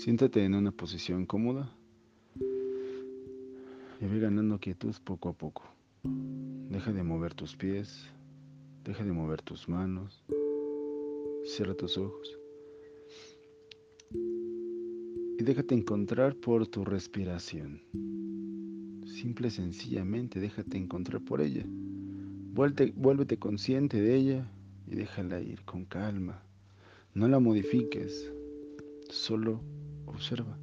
Siéntate en una posición cómoda y ve ganando quietud poco a poco. Deja de mover tus pies, deja de mover tus manos, cierra tus ojos y déjate encontrar por tu respiración. Simple y sencillamente déjate encontrar por ella. Vuélvete, vuélvete consciente de ella y déjala ir con calma. No la modifiques, solo observa.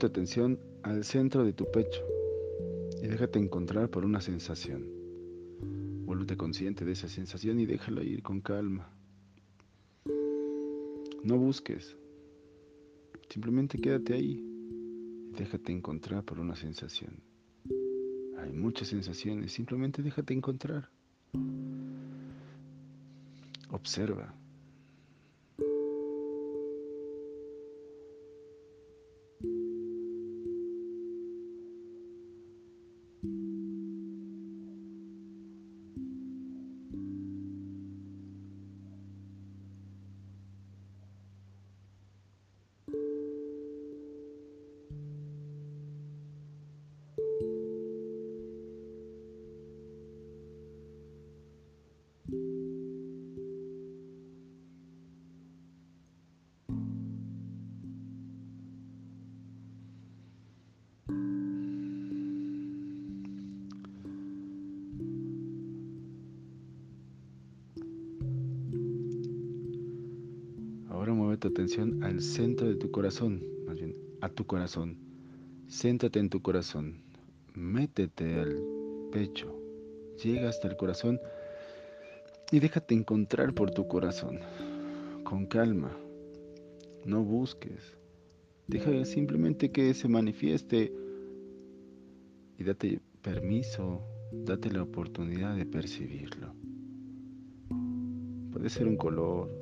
Tu atención al centro de tu pecho y déjate encontrar por una sensación. Vuélvete consciente de esa sensación y déjala ir con calma. No busques, simplemente quédate ahí y déjate encontrar por una sensación. Hay muchas sensaciones, simplemente déjate encontrar. Observa. Tu atención al centro de tu corazón, más bien a tu corazón. Céntrate en tu corazón, métete al pecho, llega hasta el corazón y déjate encontrar por tu corazón, con calma. No busques, deja simplemente que se manifieste y date permiso, date la oportunidad de percibirlo. Puede ser un color,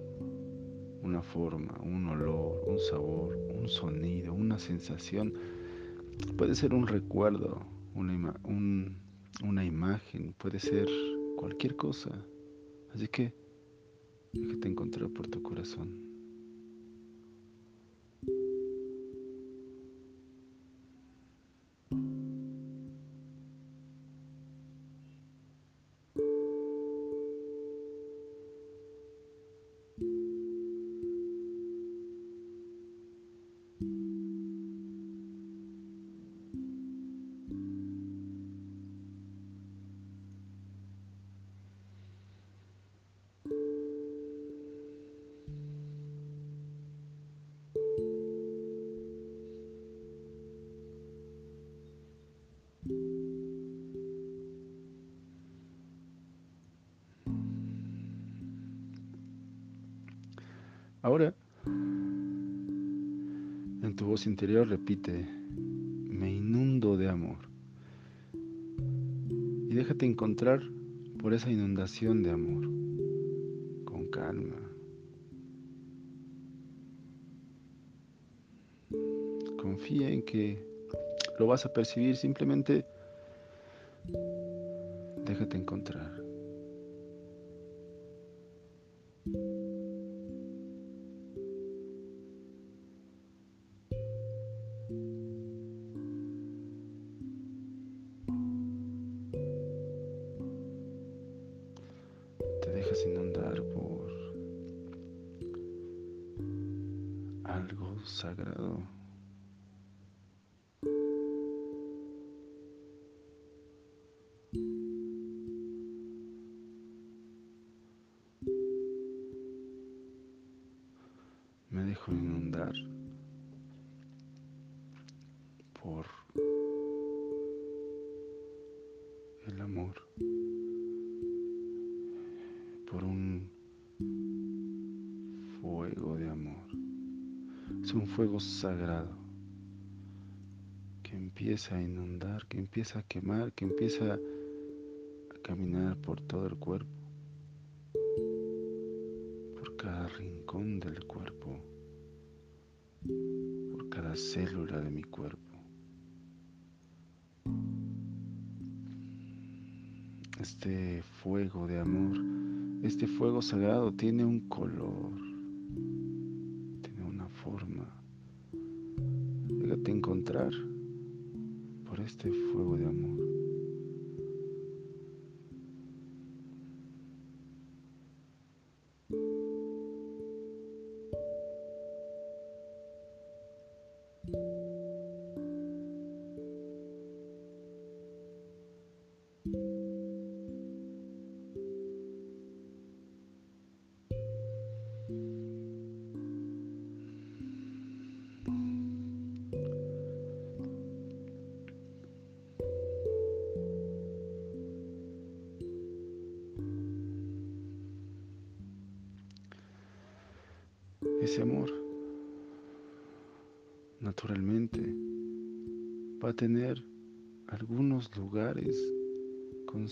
una forma, un olor, un sabor, un sonido, una sensación. Puede ser un recuerdo, una, una imagen, puede ser cualquier cosa. Así que déjate encontrar por tu corazón. Interior repite, me inundo de amor. Y déjate encontrar por esa inundación de amor, con calma. Confía en que lo vas a percibir, simplemente déjate encontrar. dejo inundar por el amor, por un fuego de amor. Es un fuego sagrado que empieza a inundar, que empieza a quemar, que empieza a caminar por todo el cuerpo, por cada rincón del cuerpo célula de mi cuerpo. Este fuego de amor, este fuego sagrado tiene un color, tiene una forma. Déjate encontrar por este fuego de amor.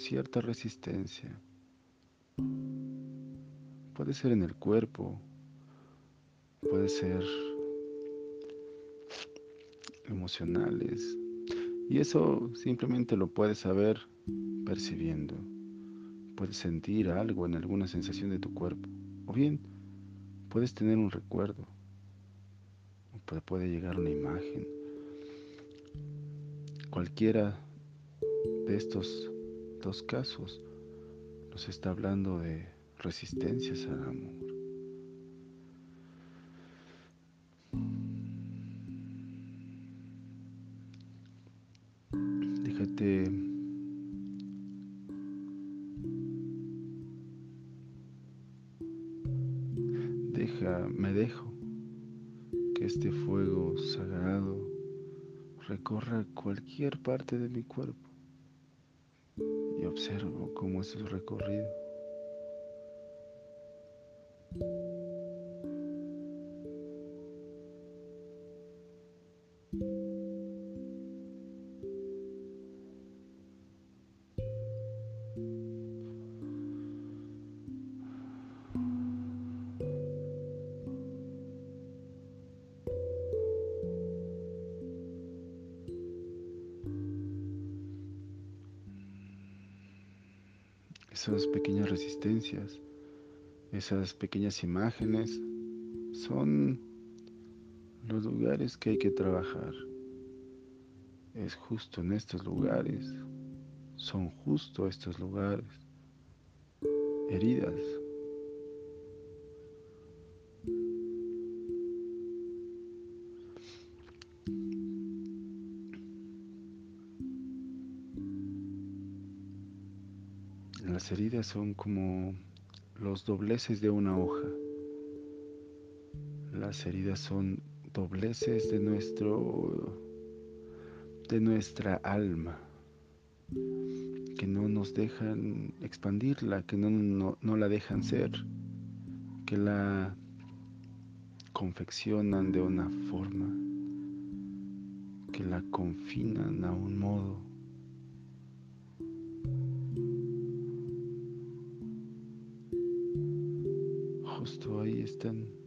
Cierta resistencia. Puede ser en el cuerpo, puede ser emocionales. Y eso simplemente lo puedes saber percibiendo. Puedes sentir algo en alguna sensación de tu cuerpo. O bien, puedes tener un recuerdo, puede, puede llegar una imagen. Cualquiera de estos dos casos. Nos está hablando de resistencias al amor. Déjate. Me dejo que este fuego sagrado recorra cualquier parte de mi cuerpo y observo cómo es su recorrido. Resistencias, esas pequeñas imágenes, son los lugares que hay que trabajar. Es justo en estos lugares, son justo estos lugares, heridas Las heridas son como los dobleces de una hoja. Las heridas son dobleces de nuestro de nuestra alma que no nos dejan expandirla, que no, no, no la dejan ser, que la confeccionan de una forma, que la confinan a un modo ahí están.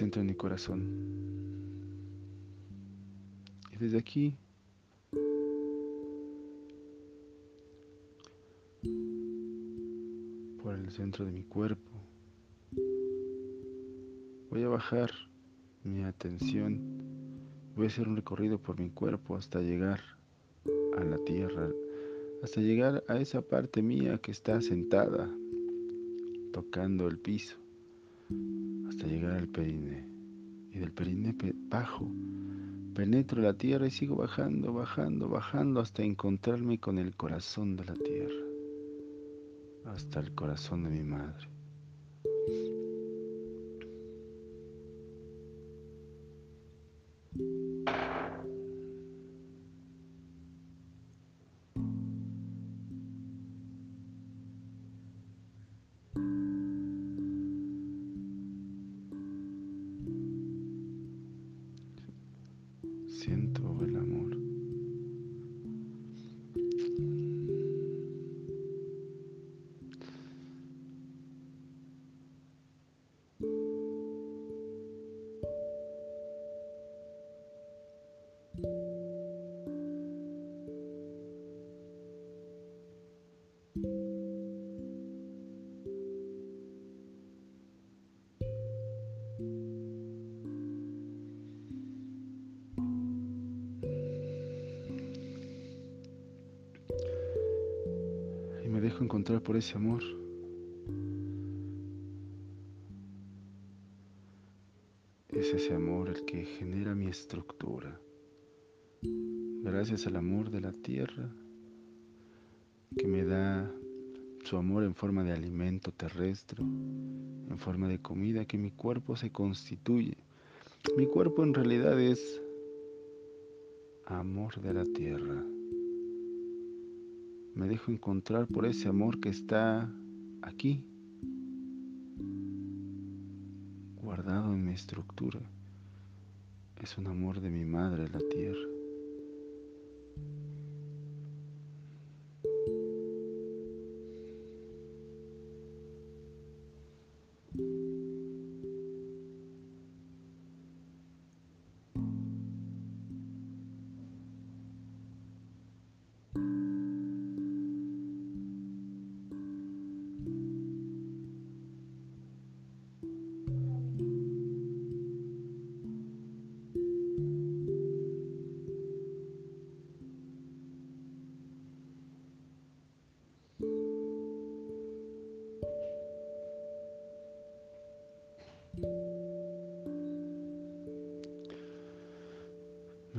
Centro en mi corazón. Y desde aquí por el centro de mi cuerpo voy a bajar mi atención, Voy a hacer un recorrido por mi cuerpo hasta llegar a la tierra, hasta llegar a esa parte mía que está sentada, tocando el piso, hasta llegar al perine. Y del perine bajo, penetro la tierra y sigo bajando, bajando, bajando hasta encontrarme con el corazón de la tierra, hasta el corazón de mi madre. Encontrar por ese amor. Es ese amor el que genera mi estructura. Gracias al amor de la tierra que me da su amor en forma de alimento terrestre, en forma de comida que mi cuerpo se constituye. Mi cuerpo en realidad es amor de la tierra me dejo encontrar por ese amor que está aquí, guardado en mi estructura. Es un amor de mi madre, la tierra.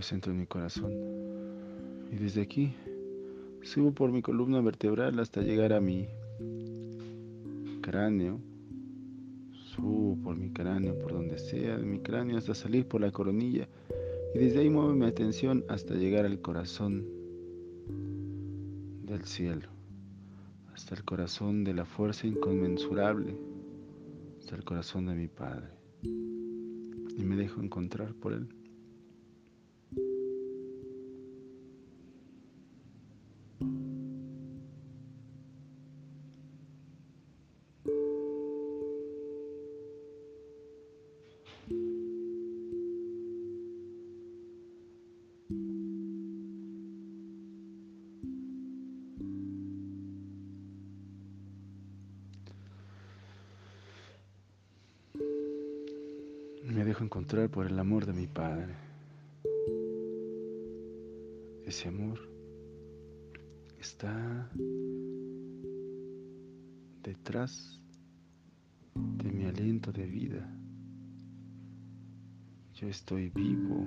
Me centro en mi corazón y desde aquí subo por mi columna vertebral hasta llegar a mi cráneo. Subo por mi cráneo, por donde sea, de mi cráneo hasta salir por la coronilla y desde ahí muevo mi atención hasta llegar al corazón del cielo, hasta el corazón de la fuerza inconmensurable, hasta el corazón de mi Padre. Y me dejo encontrar por él. Encontrar por el amor de mi Padre. Ese amor está detrás de mi aliento de vida. Yo estoy vivo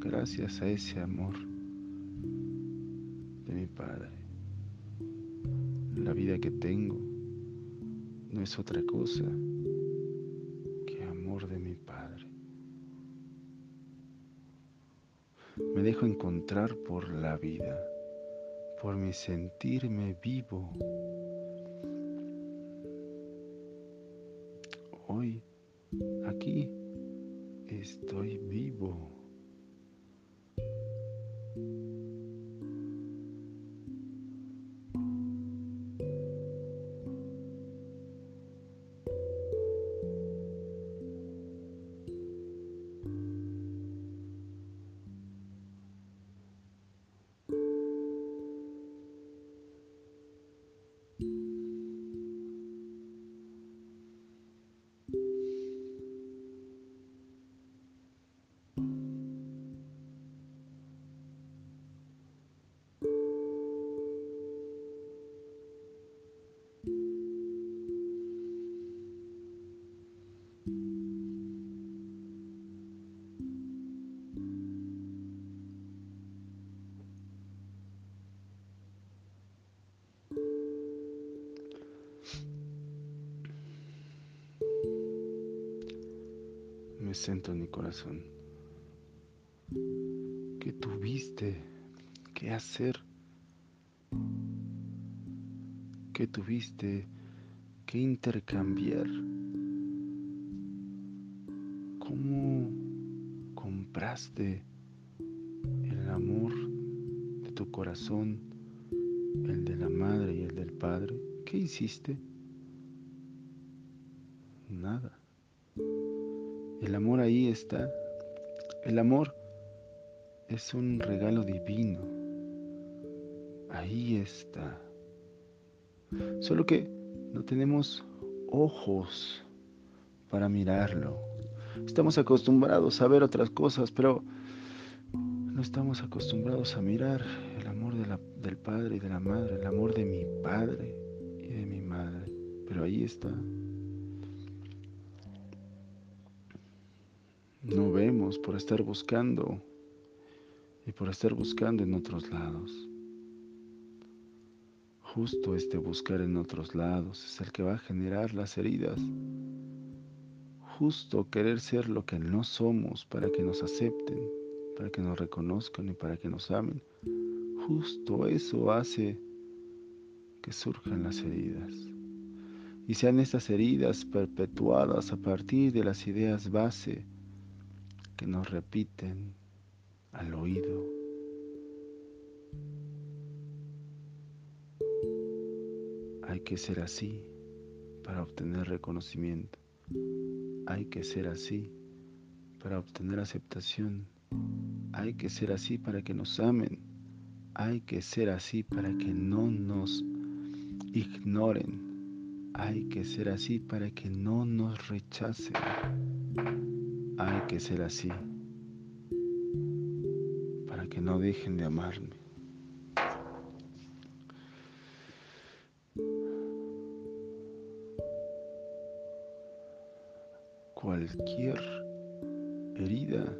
gracias a ese amor de mi Padre. La vida que tengo no es otra cosa por la vida, por mi sentirme vivo. Hoy, aquí, estoy vivo. Me centro en mi corazón. ¿Qué tuviste que hacer? ¿Qué tuviste que intercambiar? ¿Cómo compraste el amor de tu corazón, el de la madre y el del padre? ¿Qué hiciste? Amor ahí está. El amor es un regalo divino. Ahí está. Solo que no tenemos ojos para mirarlo. Estamos acostumbrados a ver otras cosas, pero no estamos acostumbrados a mirar el amor del padre y de la madre, el amor de mi padre y de mi madre. Pero ahí está. No vemos por estar buscando y por estar buscando en otros lados. Justo este buscar en otros lados es el que va a generar las heridas. Justo querer ser lo que no somos para que nos acepten, para que nos reconozcan y para que nos amen. Justo eso hace que surjan las heridas. Y sean estas heridas perpetuadas a partir de las ideas base que nos repiten al oído. Hay que ser así para obtener reconocimiento. Hay que ser así para obtener aceptación. Hay que ser así para que nos amen. Hay que ser así para que no nos ignoren. Hay que ser así para que no nos rechacen. Hay que ser así para que no dejen de amarme. Cualquier herida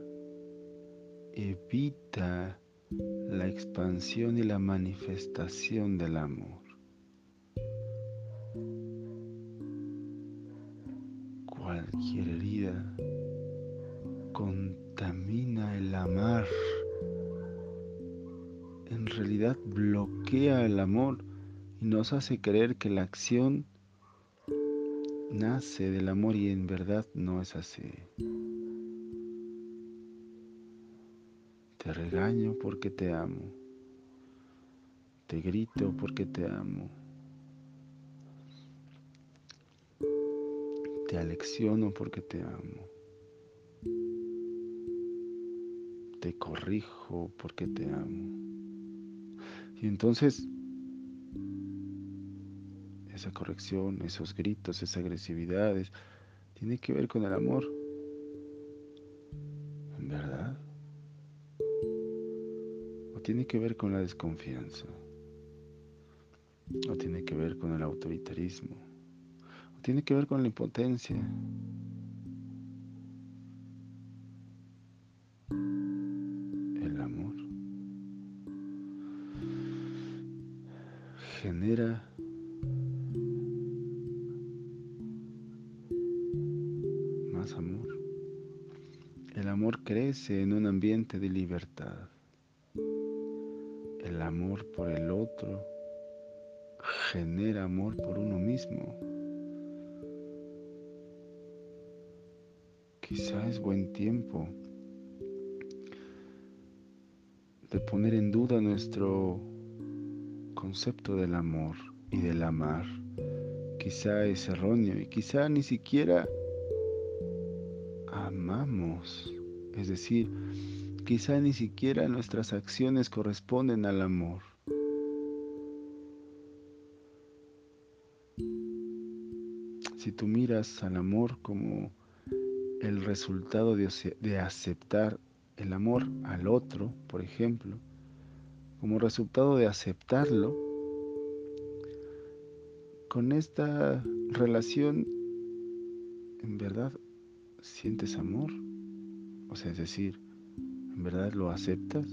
evita la expansión y la manifestación del amor. Cualquier herida realidad bloquea el amor y nos hace creer que la acción nace del amor y en verdad no es así. Te regaño porque te amo. Te grito porque te amo. Te alecciono porque te amo. te corrijo porque te amo. Y entonces esa corrección, esos gritos, esas agresividades, tiene que ver con el amor. ¿En verdad? ¿O tiene que ver con la desconfianza? ¿O tiene que ver con el autoritarismo? ¿O tiene que ver con la impotencia? En un ambiente de libertad. El amor por el otro genera amor por uno mismo. Quizá es buen tiempo de poner en duda nuestro concepto del amor y del amar quizá es erróneo y quizá ni siquiera amamos. Es decir, quizá ni siquiera nuestras acciones corresponden al amor. Si tú miras al amor como el resultado de, de aceptar el amor al otro, por ejemplo, como resultado de aceptarlo, con esta relación, en verdad, sientes amor. O sea, es decir, en verdad lo aceptas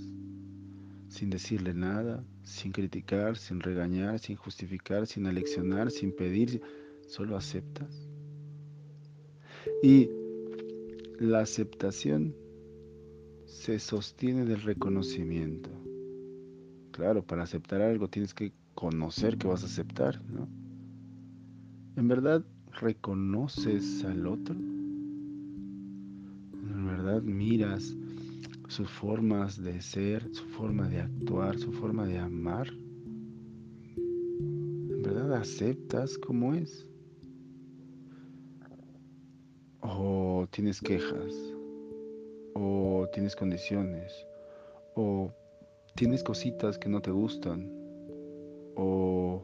sin decirle nada, sin criticar, sin regañar, sin justificar, sin aleccionar, sin pedir, solo aceptas. Y la aceptación se sostiene del reconocimiento. Claro, para aceptar algo tienes que conocer que vas a aceptar, ¿no? ¿En verdad reconoces al otro? ¿En verdad miras sus formas de ser, su forma de actuar, su forma de amar? ¿En verdad aceptas como es? ¿O tienes quejas? ¿O tienes condiciones? ¿O tienes cositas que no te gustan? ¿O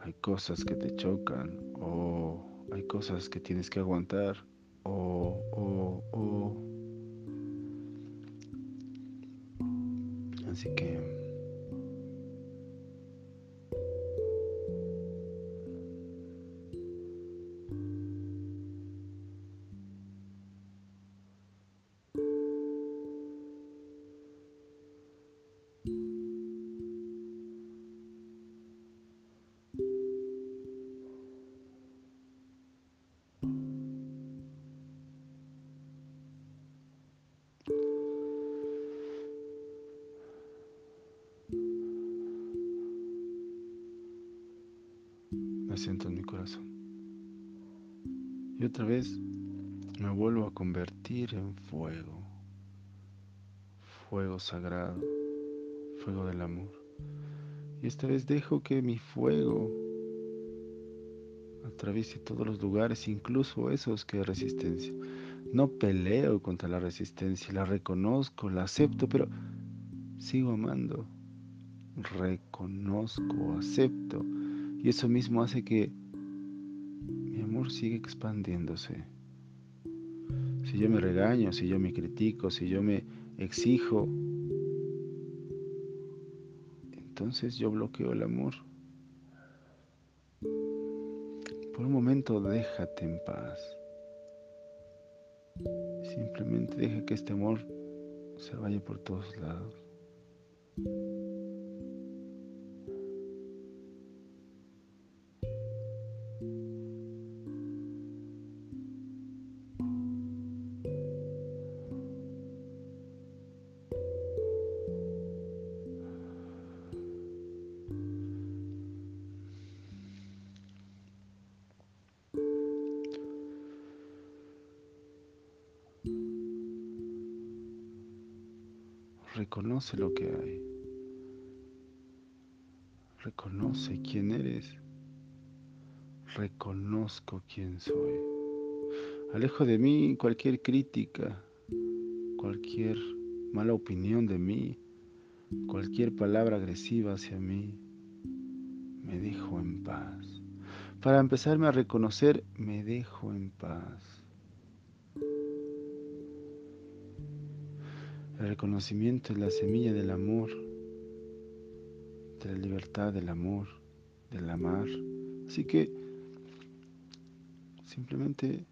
hay cosas que te chocan? ¿O hay cosas que tienes que aguantar? ¿O, o, Así que fuego, fuego sagrado, fuego del amor. Y esta vez dejo que mi fuego atraviese todos los lugares, incluso esos que hay resistencia. No peleo contra la resistencia, la reconozco, la acepto, pero sigo amando. Reconozco, acepto y eso mismo hace que mi amor siga expandiéndose. Si yo me regaño, si yo me critico, si yo me exijo, entonces yo bloqueo el amor. Por un momento déjate en paz. Simplemente deja que este amor se vaya por todos lados. Reconoce lo que hay. Reconoce quién eres. Reconozco quién soy. Alejo de mí cualquier crítica, cualquier mala opinión de mí, cualquier palabra agresiva hacia mí. Me dejo en paz. Para empezarme a reconocer, me dejo en paz. El reconocimiento es la semilla del amor, de la libertad del amor, del amar. Así que simplemente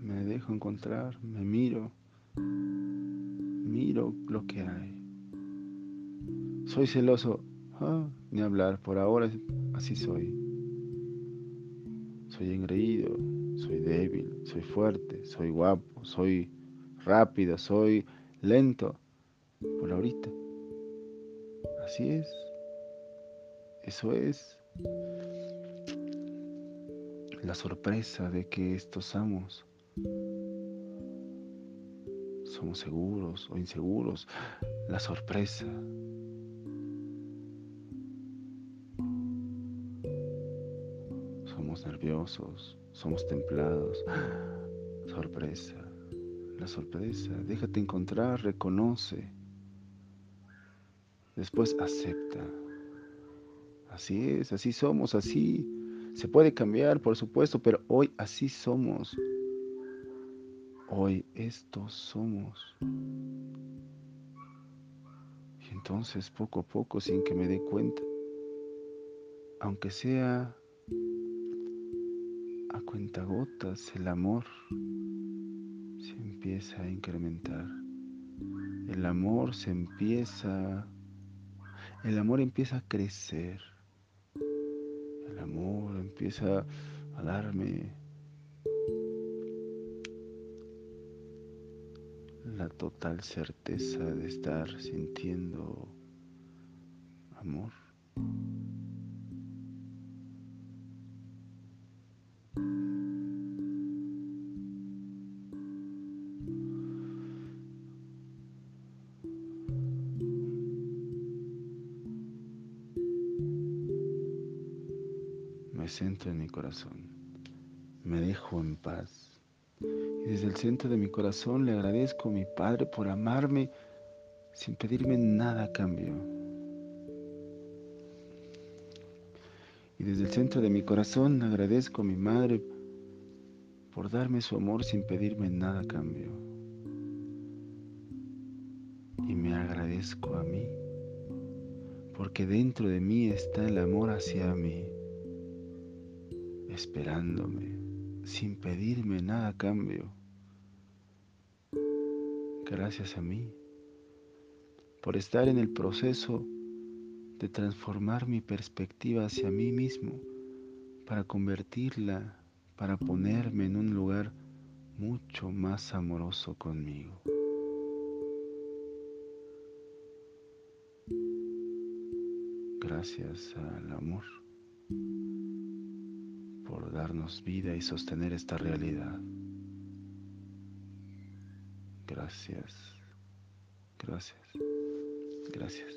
me dejo encontrar, me miro, miro lo que hay. Soy celoso, ah, ni hablar, por ahora así soy. Soy engreído, soy débil, soy fuerte, soy guapo, soy rápido, soy lento, por ahorita. Así es. Eso es la sorpresa de que estos amos somos seguros o inseguros. La sorpresa. Somos nerviosos, somos templados. Sorpresa la sorpresa, déjate encontrar, reconoce. Después acepta. Así es, así somos, así. Se puede cambiar, por supuesto, pero hoy así somos. Hoy estos somos. Y entonces poco a poco, sin que me dé cuenta, aunque sea a cuentagotas, el amor empieza a incrementar. El amor se empieza, el amor empieza a crecer. El amor empieza a darme la total certeza de estar sintiendo amor. Centro en mi corazón, me dejo en paz. Y desde el centro de mi corazón le agradezco a mi Padre por amarme sin pedirme nada a cambio. Y desde el centro de mi corazón agradezco a mi Madre por darme su amor sin pedirme nada a cambio. Y me agradezco a mí porque dentro de mí está el amor hacia mí, esperándome sin pedirme nada a cambio. Gracias a mí por estar en el proceso de transformar mi perspectiva hacia mí mismo para convertirla, para ponerme en un lugar mucho más amoroso conmigo. Gracias al amor por darnos vida y sostener esta realidad. Gracias, gracias, gracias.